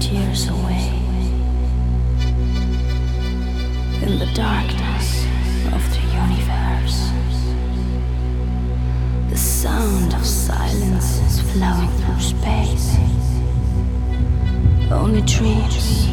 light years away. In the darkness of the universe, the sound of silence is flowing through space. Only dreams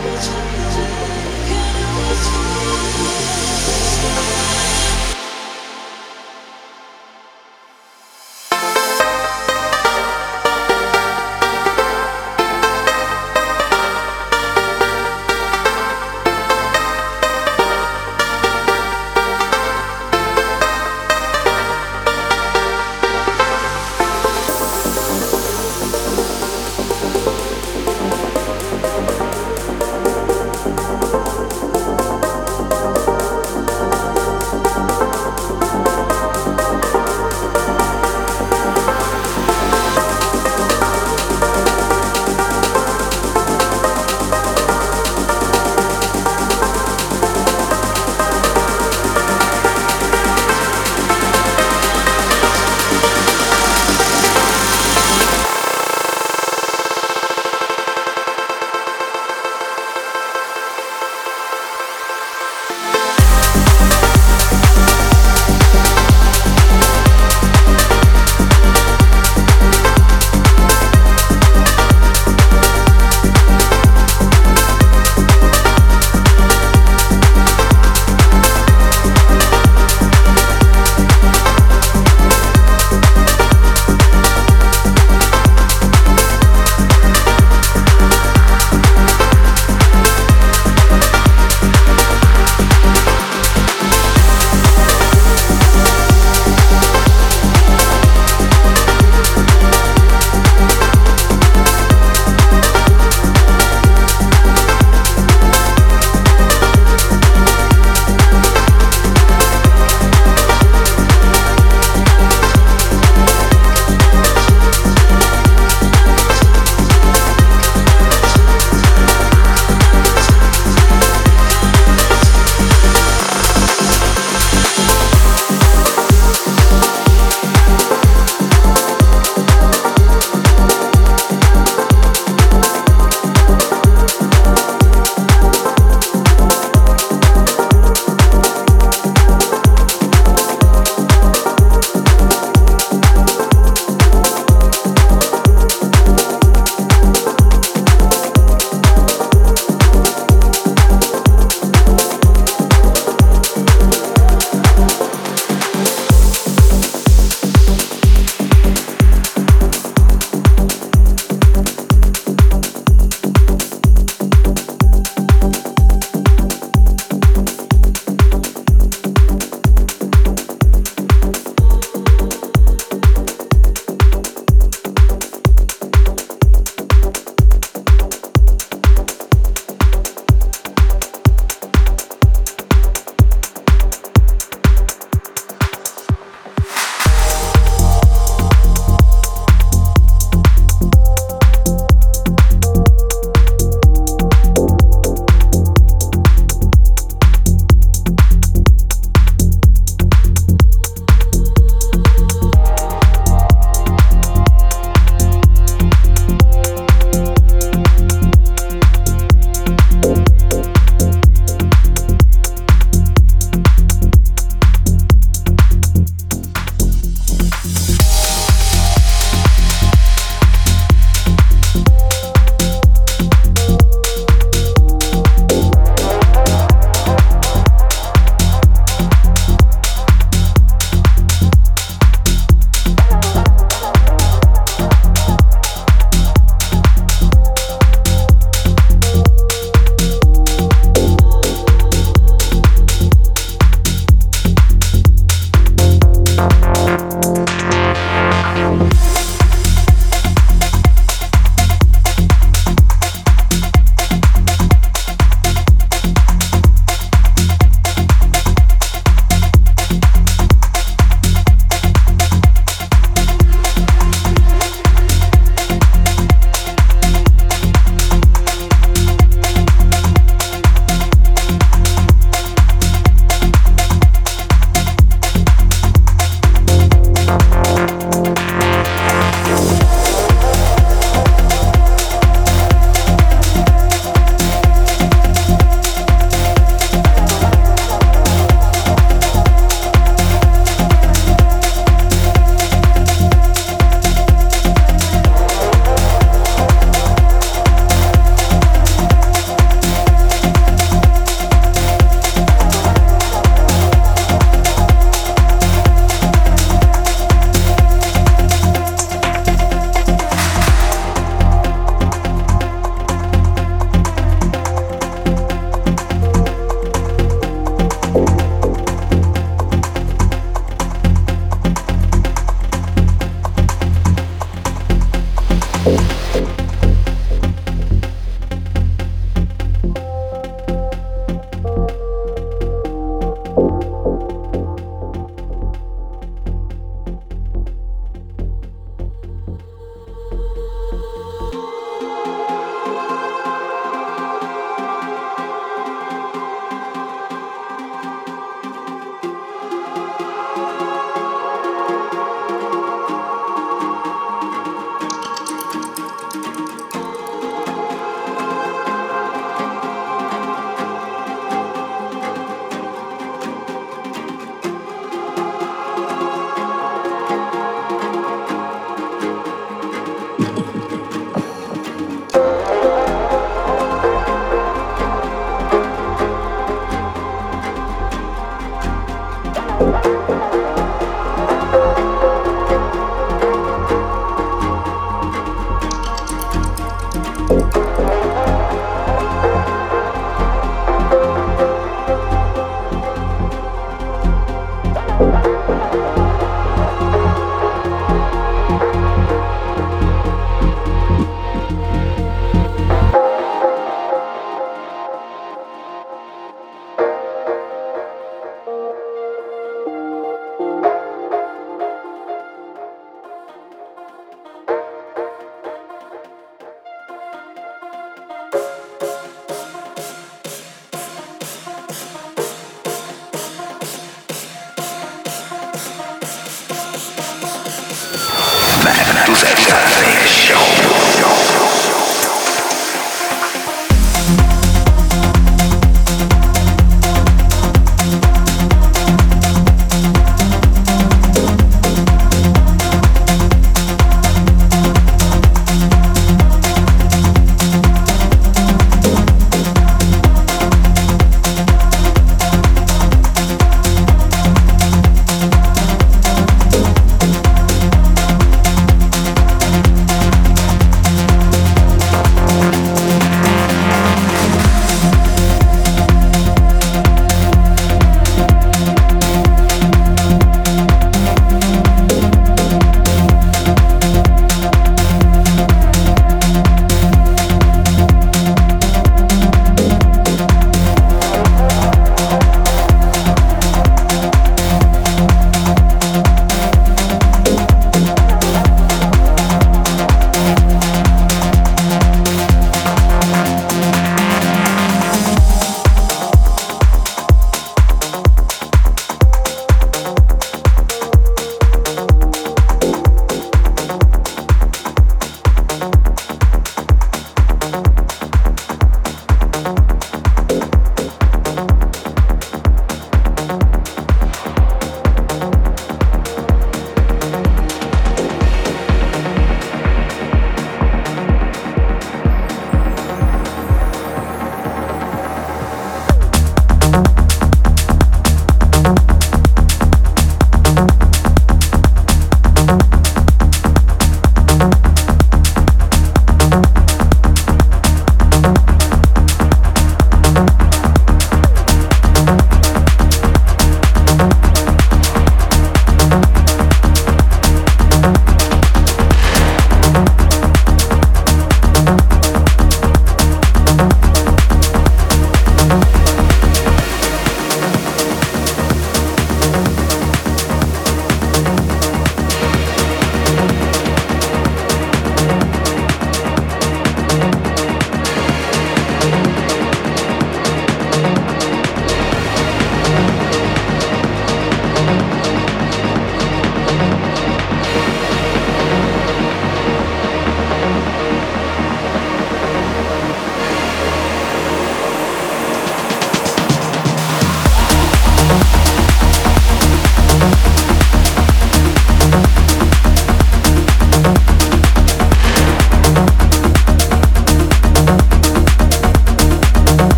一站在原，你。